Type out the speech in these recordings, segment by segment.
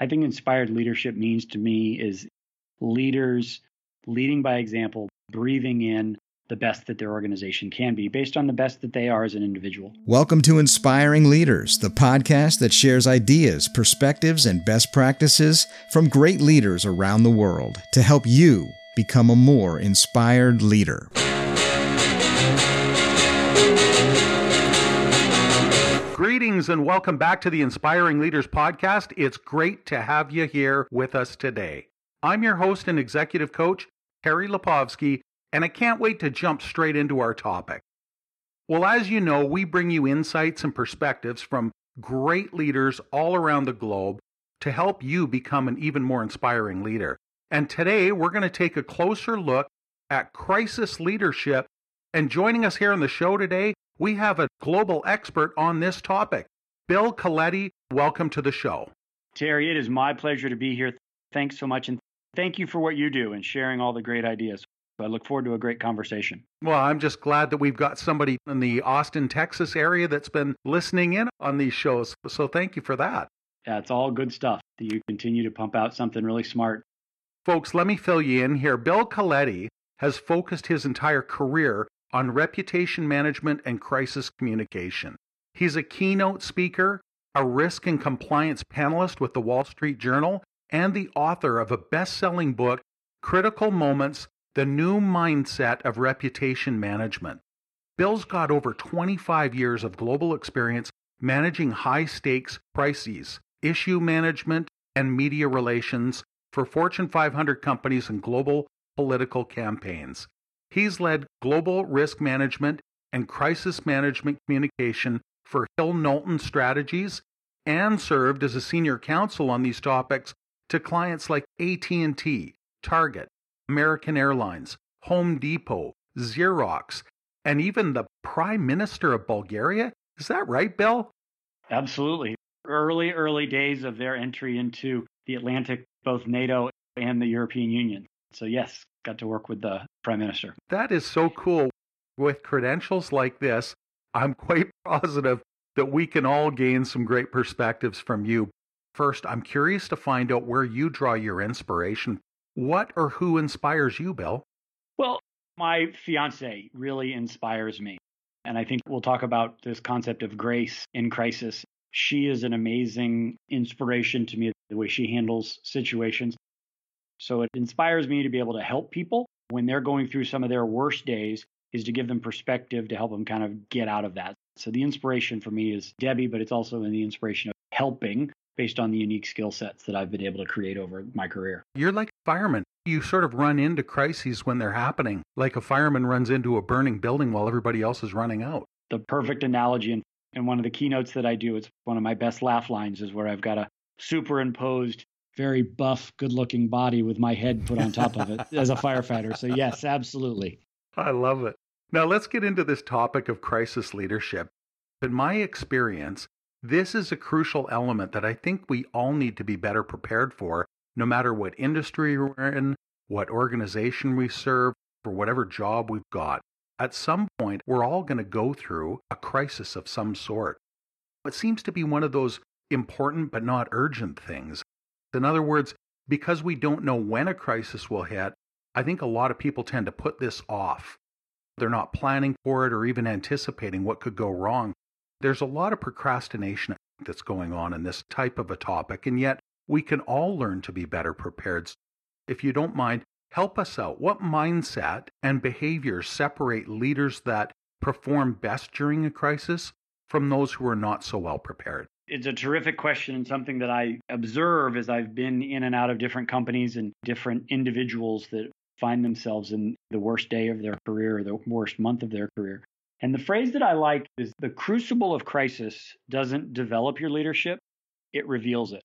I think inspired leadership means to me is leaders leading by example, breathing in the best that their organization can be based on the best that they are as an individual. Welcome to Inspiring Leaders, the podcast that shares ideas, perspectives, and best practices from great leaders around the world to help you become a more inspired leader. Greetings and welcome back to the Inspiring Leaders podcast. It's great to have you here with us today. I'm your host and executive coach, Terry Lipovsky, and I can't wait to jump straight into our topic. Well, as you know, we bring you insights and perspectives from great leaders all around the globe to help you become an even more inspiring leader. And today we're going to take a closer look at crisis leadership. And joining us here on the show today, we have a global expert on this topic. Bill Coletti, welcome to the show. Terry, it is my pleasure to be here. Thanks so much. And thank you for what you do and sharing all the great ideas. I look forward to a great conversation. Well, I'm just glad that we've got somebody in the Austin, Texas area that's been listening in on these shows. So thank you for that. Yeah, it's all good stuff. That you continue to pump out something really smart. Folks, let me fill you in here. Bill Coletti has focused his entire career on reputation management and crisis communication. He's a keynote speaker, a risk and compliance panelist with the Wall Street Journal, and the author of a best selling book, Critical Moments The New Mindset of Reputation Management. Bill's got over 25 years of global experience managing high stakes crises, issue management, and media relations for Fortune 500 companies and global political campaigns. He's led global risk management and crisis management communication for Hill Knowlton Strategies and served as a senior counsel on these topics to clients like AT&T, Target, American Airlines, Home Depot, Xerox, and even the Prime Minister of Bulgaria. Is that right, Bill? Absolutely. Early, early days of their entry into the Atlantic, both NATO and the European Union. So, yes, got to work with the Prime Minister. That is so cool. With credentials like this, I'm quite positive that we can all gain some great perspectives from you. First, I'm curious to find out where you draw your inspiration. What or who inspires you, Bill? Well, my fiance really inspires me. And I think we'll talk about this concept of grace in crisis. She is an amazing inspiration to me, the way she handles situations. So it inspires me to be able to help people when they're going through some of their worst days, is to give them perspective to help them kind of get out of that. So the inspiration for me is Debbie, but it's also in the inspiration of helping based on the unique skill sets that I've been able to create over my career. You're like a fireman. You sort of run into crises when they're happening, like a fireman runs into a burning building while everybody else is running out. The perfect analogy. And, and one of the keynotes that I do, it's one of my best laugh lines, is where I've got a superimposed, very buff, good looking body with my head put on top of it as a firefighter. So, yes, absolutely. I love it. Now, let's get into this topic of crisis leadership. In my experience, this is a crucial element that I think we all need to be better prepared for, no matter what industry we're in, what organization we serve, or whatever job we've got. At some point, we're all going to go through a crisis of some sort. It seems to be one of those important but not urgent things. In other words, because we don't know when a crisis will hit, I think a lot of people tend to put this off. They're not planning for it or even anticipating what could go wrong. There's a lot of procrastination that's going on in this type of a topic, and yet we can all learn to be better prepared. If you don't mind, help us out. What mindset and behaviors separate leaders that perform best during a crisis from those who are not so well prepared? It's a terrific question and something that I observe as I've been in and out of different companies and different individuals that find themselves in the worst day of their career or the worst month of their career. And the phrase that I like is the crucible of crisis doesn't develop your leadership, it reveals it.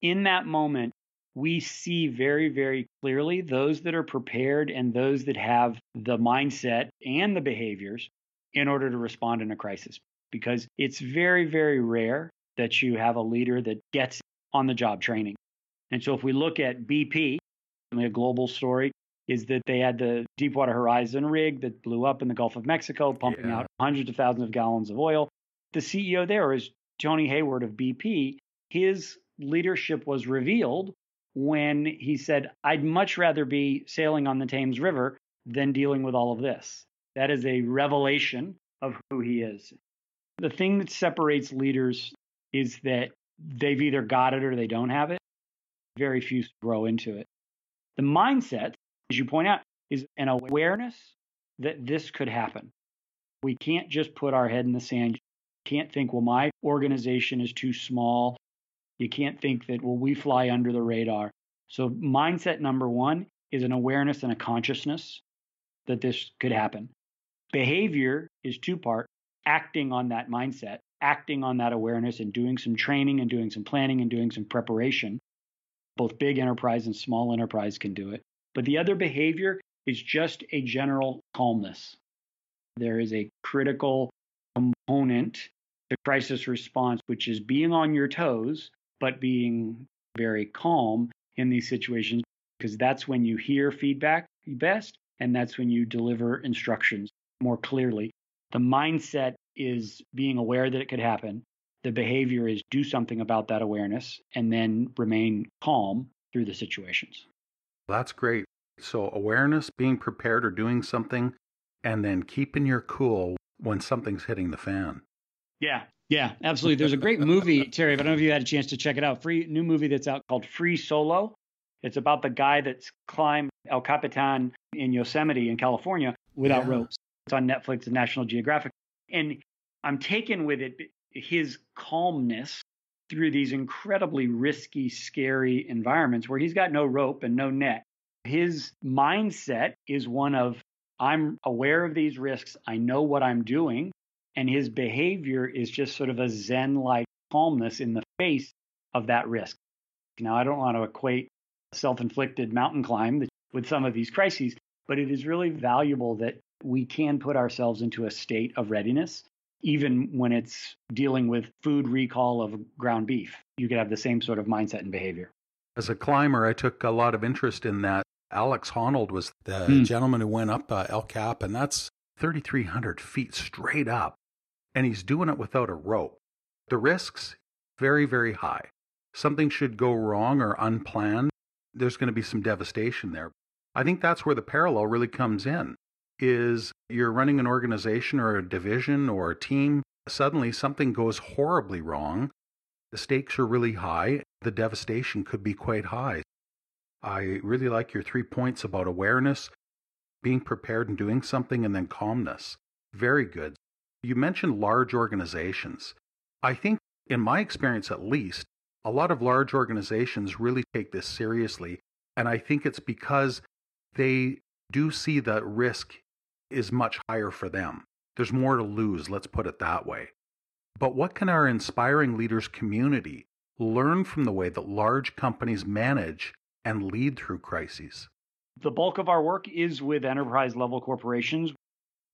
In that moment, we see very, very clearly those that are prepared and those that have the mindset and the behaviors in order to respond in a crisis. Because it's very, very rare that you have a leader that gets on the job training. And so if we look at BP, a global story, is that they had the Deepwater Horizon rig that blew up in the Gulf of Mexico, pumping yeah. out hundreds of thousands of gallons of oil. The CEO there is Tony Hayward of BP. His leadership was revealed when he said, I'd much rather be sailing on the Thames River than dealing with all of this. That is a revelation of who he is. The thing that separates leaders is that they've either got it or they don't have it. Very few grow into it. The mindset, as you point out, is an awareness that this could happen. We can't just put our head in the sand. You Can't think, well, my organization is too small. You can't think that, well, we fly under the radar. So, mindset number one is an awareness and a consciousness that this could happen. Behavior is two part acting on that mindset, acting on that awareness, and doing some training and doing some planning and doing some preparation. Both big enterprise and small enterprise can do it. But the other behavior is just a general calmness. There is a critical component to crisis response, which is being on your toes, but being very calm in these situations, because that's when you hear feedback best and that's when you deliver instructions more clearly. The mindset is being aware that it could happen. The behavior is do something about that awareness and then remain calm through the situations. That's great. So, awareness, being prepared or doing something, and then keeping your cool when something's hitting the fan. Yeah, yeah, absolutely. There's a great movie, Terry. I don't know if you had a chance to check it out. Free new movie that's out called Free Solo. It's about the guy that's climbed El Capitan in Yosemite in California without yeah. ropes. It's on Netflix and National Geographic. And I'm taken with it his calmness through these incredibly risky, scary environments where he's got no rope and no net. His mindset is one of I'm aware of these risks, I know what I'm doing, and his behavior is just sort of a zen like calmness in the face of that risk. Now, I don't want to equate self inflicted mountain climb with some of these crises, but it is really valuable that we can put ourselves into a state of readiness, even when it's dealing with food recall of ground beef. You could have the same sort of mindset and behavior. As a climber, I took a lot of interest in that. Alex Honnold was the mm. gentleman who went up uh, El Cap, and that's 3,300 feet straight up. And he's doing it without a rope. The risks, very, very high. Something should go wrong or unplanned, there's going to be some devastation there. I think that's where the parallel really comes in is you're running an organization or a division or a team, suddenly something goes horribly wrong. The stakes are really high. The devastation could be quite high. I really like your three points about awareness, being prepared and doing something, and then calmness. Very good. You mentioned large organizations. I think, in my experience at least, a lot of large organizations really take this seriously. And I think it's because they do see the risk is much higher for them. There's more to lose, let's put it that way. But what can our inspiring leaders community learn from the way that large companies manage and lead through crises? The bulk of our work is with enterprise level corporations.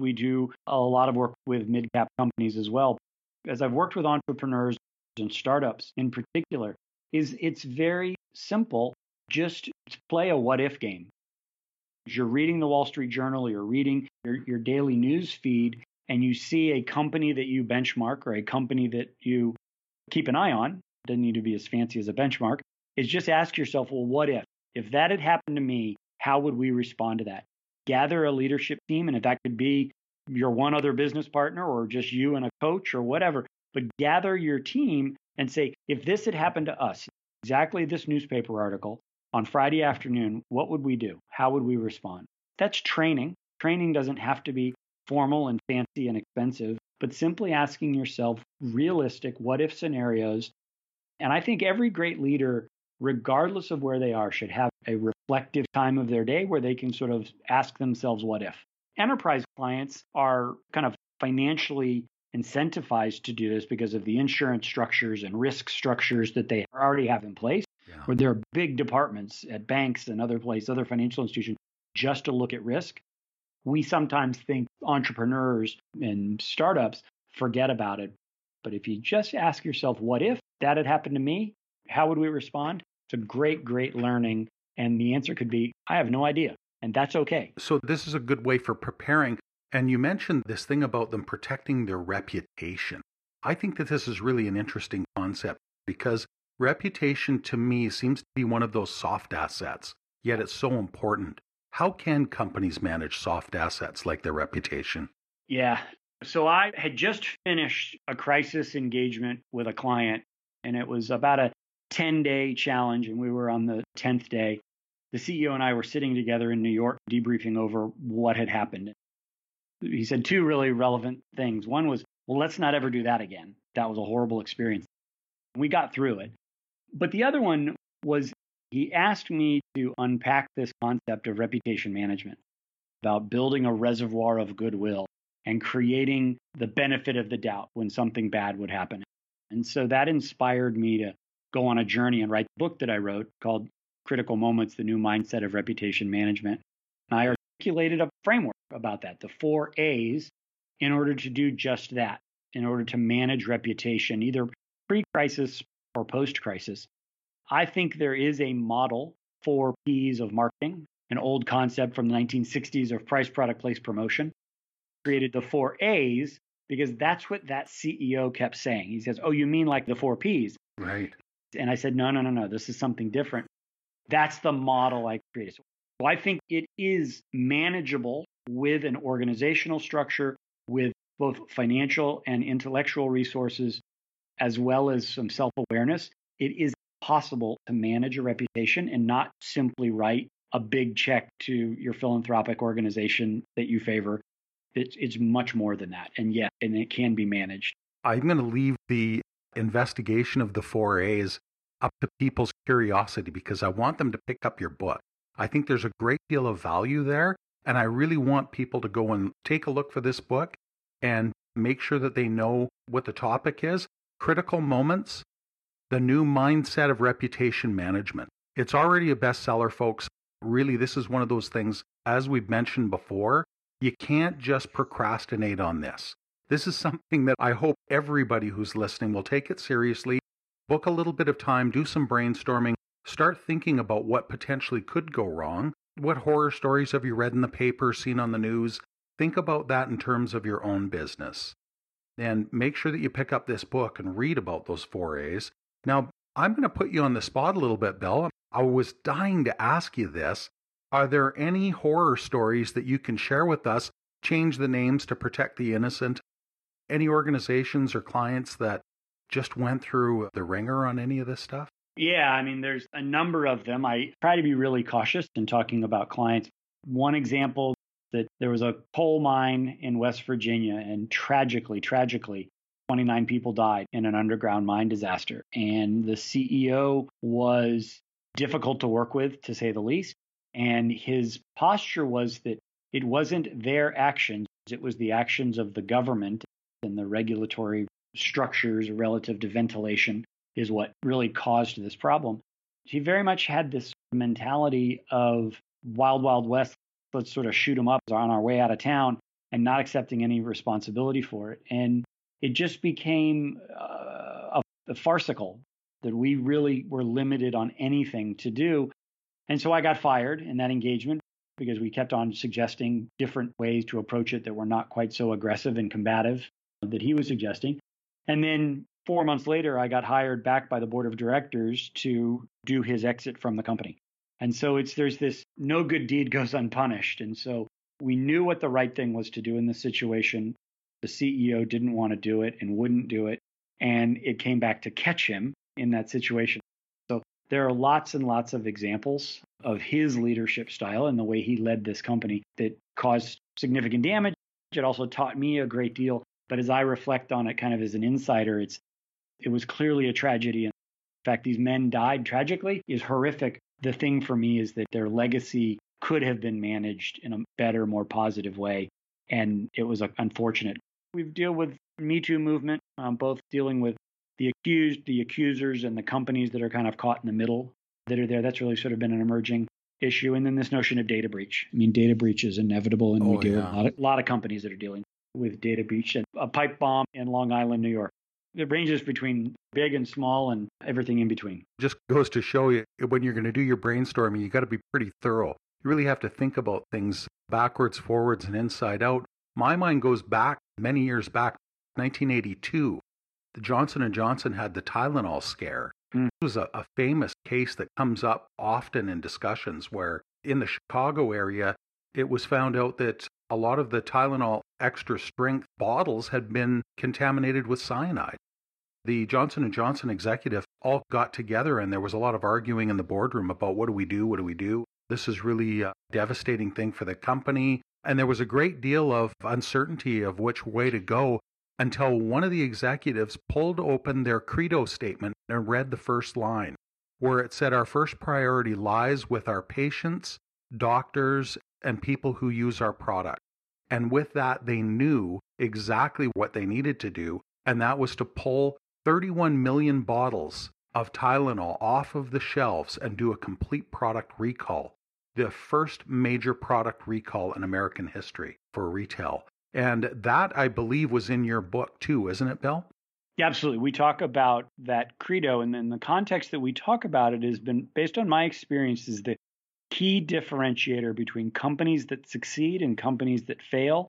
We do a lot of work with mid cap companies as well. As I've worked with entrepreneurs and startups in particular, is it's very simple. Just to play a what if game you're reading the Wall Street Journal, you're reading your, your daily news feed, and you see a company that you benchmark or a company that you keep an eye on, doesn't need to be as fancy as a benchmark, is just ask yourself, well, what if? If that had happened to me, how would we respond to that? Gather a leadership team, and if that could be your one other business partner or just you and a coach or whatever, but gather your team and say, if this had happened to us, exactly this newspaper article, on Friday afternoon, what would we do? How would we respond? That's training. Training doesn't have to be formal and fancy and expensive, but simply asking yourself realistic what if scenarios. And I think every great leader, regardless of where they are, should have a reflective time of their day where they can sort of ask themselves what if. Enterprise clients are kind of financially incentivized to do this because of the insurance structures and risk structures that they already have in place yeah. where there are big departments at banks and other places, other financial institutions, just to look at risk. We sometimes think entrepreneurs and startups forget about it. But if you just ask yourself, what if that had happened to me? How would we respond? It's a great, great learning. And the answer could be, I have no idea. And that's okay. So, this is a good way for preparing. And you mentioned this thing about them protecting their reputation. I think that this is really an interesting concept because reputation to me seems to be one of those soft assets, yet it's so important. How can companies manage soft assets like their reputation? Yeah. So I had just finished a crisis engagement with a client, and it was about a 10 day challenge, and we were on the 10th day. The CEO and I were sitting together in New York debriefing over what had happened. He said two really relevant things. One was, well, let's not ever do that again. That was a horrible experience. We got through it. But the other one was he asked me to unpack this concept of reputation management about building a reservoir of goodwill and creating the benefit of the doubt when something bad would happen. And so that inspired me to go on a journey and write the book that I wrote called Critical Moments The New Mindset of Reputation Management. And I articulated a framework about that, the four A's, in order to do just that, in order to manage reputation, either pre crisis or post crisis. I think there is a model for P's of marketing, an old concept from the 1960s of price, product, place, promotion. Created the four A's because that's what that CEO kept saying. He says, Oh, you mean like the four P's? Right. And I said, No, no, no, no. This is something different. That's the model I created. So I think it is manageable with an organizational structure, with both financial and intellectual resources, as well as some self awareness. It is possible to manage a reputation and not simply write a big check to your philanthropic organization that you favor. It's, it's much more than that. And yeah, and it can be managed. I'm going to leave the investigation of the four A's up to people's curiosity because I want them to pick up your book. I think there's a great deal of value there. And I really want people to go and take a look for this book and make sure that they know what the topic is. Critical Moments The New Mindset of Reputation Management. It's already a bestseller, folks. Really, this is one of those things, as we've mentioned before, you can't just procrastinate on this. This is something that I hope everybody who's listening will take it seriously, book a little bit of time, do some brainstorming, start thinking about what potentially could go wrong. What horror stories have you read in the paper, seen on the news? Think about that in terms of your own business. And make sure that you pick up this book and read about those four A's. Now, I'm going to put you on the spot a little bit, Bill. I was dying to ask you this. Are there any horror stories that you can share with us? Change the names to protect the innocent. Any organizations or clients that just went through the ringer on any of this stuff? Yeah, I mean, there's a number of them. I try to be really cautious in talking about clients. One example that there was a coal mine in West Virginia, and tragically, tragically, 29 people died in an underground mine disaster. And the CEO was difficult to work with, to say the least. And his posture was that it wasn't their actions, it was the actions of the government and the regulatory structures relative to ventilation is what really caused this problem. He very much had this mentality of wild, wild west. Let's sort of shoot them up on our way out of town and not accepting any responsibility for it. And it just became uh, a, a farcical that we really were limited on anything to do. And so I got fired in that engagement because we kept on suggesting different ways to approach it that were not quite so aggressive and combative that he was suggesting. And then four months later, I got hired back by the board of directors to do his exit from the company. And so it's there's this no good deed goes unpunished. And so we knew what the right thing was to do in this situation. The CEO didn't want to do it and wouldn't do it. And it came back to catch him in that situation. So there are lots and lots of examples of his leadership style and the way he led this company that caused significant damage. It also taught me a great deal. But as I reflect on it kind of as an insider, it's it was clearly a tragedy. In fact, these men died tragically is horrific. The thing for me is that their legacy could have been managed in a better, more positive way. And it was unfortunate. We've dealt with Me Too movement, um, both dealing with the accused, the accusers, and the companies that are kind of caught in the middle that are there. That's really sort of been an emerging issue. And then this notion of data breach. I mean, data breach is inevitable, and oh, we deal yeah. with a lot, of, a lot of companies that are dealing with data breach. And a pipe bomb in Long Island, New York. It ranges between big and small and everything in between. Just goes to show you when you're going to do your brainstorming, you got to be pretty thorough. You really have to think about things backwards, forwards, and inside out. My mind goes back many years back, 1982. The Johnson and Johnson had the Tylenol scare, Mm. It was a, a famous case that comes up often in discussions where in the Chicago area, it was found out that a lot of the Tylenol extra strength bottles had been contaminated with cyanide. The Johnson & Johnson executive all got together and there was a lot of arguing in the boardroom about what do we do? What do we do? This is really a devastating thing for the company. And there was a great deal of uncertainty of which way to go until one of the executives pulled open their credo statement and read the first line, where it said, Our first priority lies with our patients, doctors, and people who use our product. And with that, they knew exactly what they needed to do, and that was to pull 31 million bottles of Tylenol off of the shelves and do a complete product recall. The first major product recall in American history for retail. And that, I believe, was in your book too, isn't it, Bill? Yeah, absolutely. We talk about that credo, and then the context that we talk about it has been based on my experience is the key differentiator between companies that succeed and companies that fail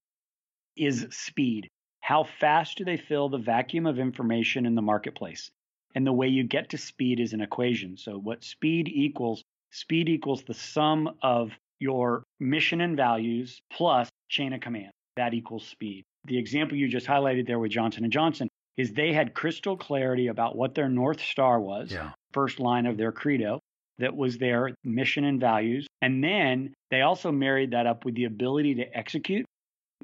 is speed. How fast do they fill the vacuum of information in the marketplace? And the way you get to speed is an equation. So, what speed equals? Speed equals the sum of your mission and values plus chain of command. That equals speed. The example you just highlighted there with Johnson & Johnson is they had crystal clarity about what their North Star was, yeah. first line of their credo, that was their mission and values. And then they also married that up with the ability to execute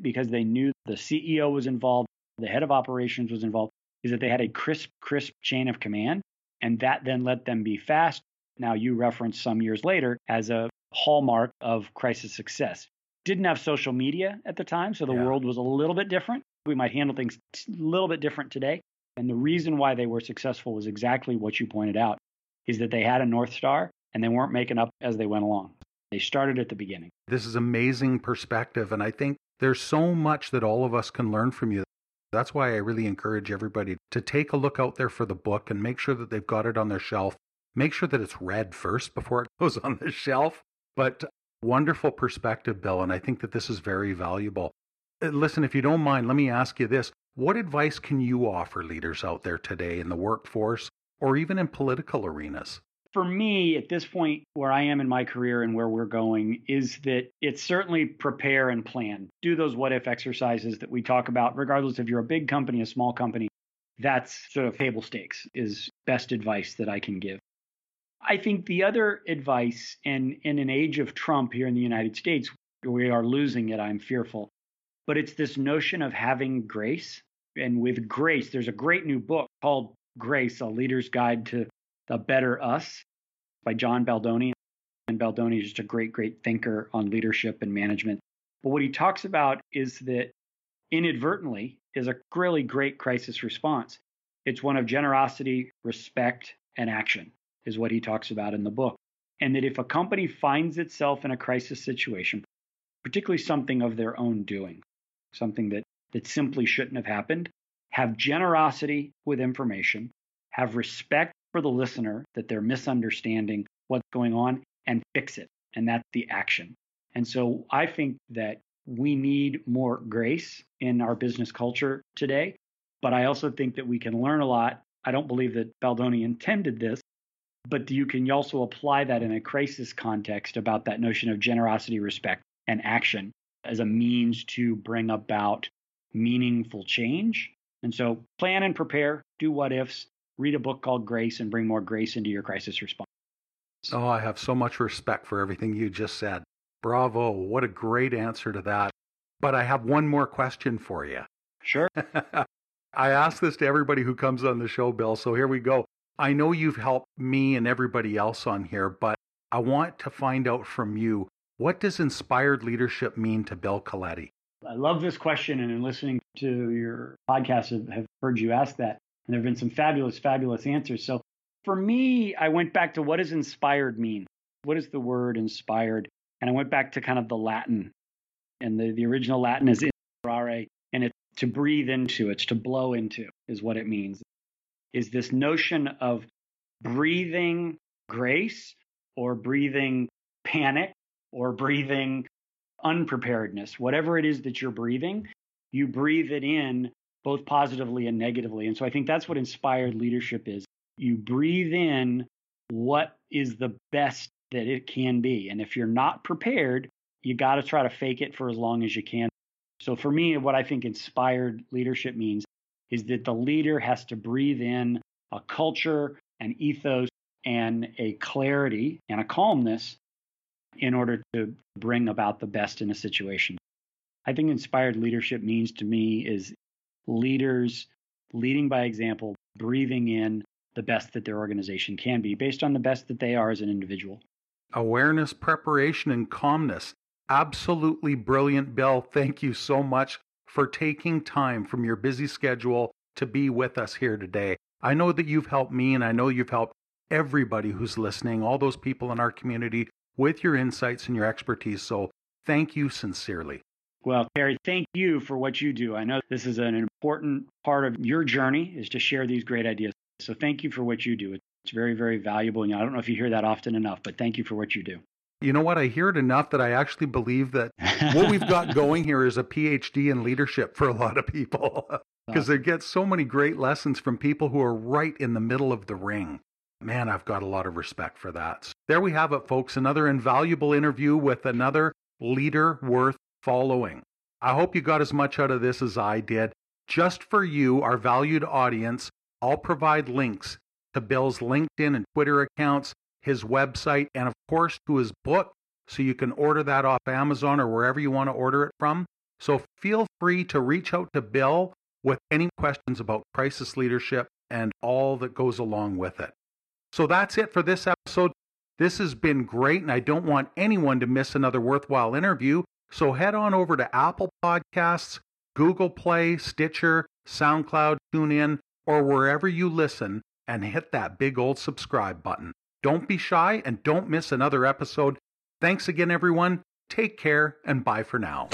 because they knew the CEO was involved, the head of operations was involved, is that they had a crisp, crisp chain of command. And that then let them be fast. Now, you referenced some years later as a hallmark of crisis success. Didn't have social media at the time, so the yeah. world was a little bit different. We might handle things a little bit different today. And the reason why they were successful was exactly what you pointed out is that they had a North Star and they weren't making up as they went along. They started at the beginning. This is amazing perspective. And I think there's so much that all of us can learn from you. That's why I really encourage everybody to take a look out there for the book and make sure that they've got it on their shelf. Make sure that it's read first before it goes on the shelf. But wonderful perspective, Bill. And I think that this is very valuable. Uh, listen, if you don't mind, let me ask you this. What advice can you offer leaders out there today in the workforce or even in political arenas? for me at this point where I am in my career and where we're going is that it's certainly prepare and plan. Do those what if exercises that we talk about, regardless if you're a big company, a small company. That's sort of table stakes, is best advice that I can give. I think the other advice, and in an age of Trump here in the United States, we are losing it, I'm fearful. But it's this notion of having grace. And with grace, there's a great new book called Grace, a leader's guide to the Better Us by John Baldoni. And Baldoni is just a great, great thinker on leadership and management. But what he talks about is that inadvertently is a really great crisis response. It's one of generosity, respect, and action, is what he talks about in the book. And that if a company finds itself in a crisis situation, particularly something of their own doing, something that, that simply shouldn't have happened, have generosity with information, have respect for the listener that they're misunderstanding what's going on and fix it. And that's the action. And so I think that we need more grace in our business culture today. But I also think that we can learn a lot. I don't believe that Baldoni intended this, but you can also apply that in a crisis context about that notion of generosity, respect, and action as a means to bring about meaningful change. And so plan and prepare, do what ifs, read a book called Grace and bring more grace into your crisis response. Oh, I have so much respect for everything you just said. Bravo. What a great answer to that. But I have one more question for you. Sure. I ask this to everybody who comes on the show, Bill. So here we go. I know you've helped me and everybody else on here, but I want to find out from you what does inspired leadership mean to Bill Coletti? I love this question, and in listening to your podcast, have heard you ask that. And there have been some fabulous, fabulous answers. So for me, I went back to what does inspired mean? What is the word inspired? And I went back to kind of the Latin. And the, the original Latin is inspirare, and it's to breathe into, it's to blow into, is what it means. Is this notion of breathing grace or breathing panic or breathing unpreparedness, whatever it is that you're breathing, you breathe it in both positively and negatively. And so I think that's what inspired leadership is you breathe in what is the best that it can be. And if you're not prepared, you got to try to fake it for as long as you can. So for me, what I think inspired leadership means is that the leader has to breathe in a culture, an ethos, and a clarity and a calmness in order to bring about the best in a situation. I think inspired leadership means to me is leaders leading by example, breathing in the best that their organization can be based on the best that they are as an individual. Awareness, preparation, and calmness. Absolutely brilliant, Bill. Thank you so much for taking time from your busy schedule to be with us here today. I know that you've helped me, and I know you've helped everybody who's listening, all those people in our community, with your insights and your expertise. So thank you sincerely. Well, Terry, thank you for what you do. I know this is an important part of your journey is to share these great ideas. So thank you for what you do. It's very, very valuable. And I don't know if you hear that often enough, but thank you for what you do. You know what? I hear it enough that I actually believe that what we've got going here is a PhD in leadership for a lot of people because they get so many great lessons from people who are right in the middle of the ring. Man, I've got a lot of respect for that. There we have it, folks. Another invaluable interview with another leader worth following. I hope you got as much out of this as I did. Just for you, our valued audience, I'll provide links to Bill's LinkedIn and Twitter accounts, his website, and of course to his book, so you can order that off Amazon or wherever you want to order it from. So feel free to reach out to Bill with any questions about crisis leadership and all that goes along with it. So that's it for this episode. This has been great, and I don't want anyone to miss another worthwhile interview. So head on over to Apple Podcasts, Google Play, Stitcher, SoundCloud, TuneIn, or wherever you listen and hit that big old subscribe button. Don't be shy and don't miss another episode. Thanks again, everyone. Take care and bye for now.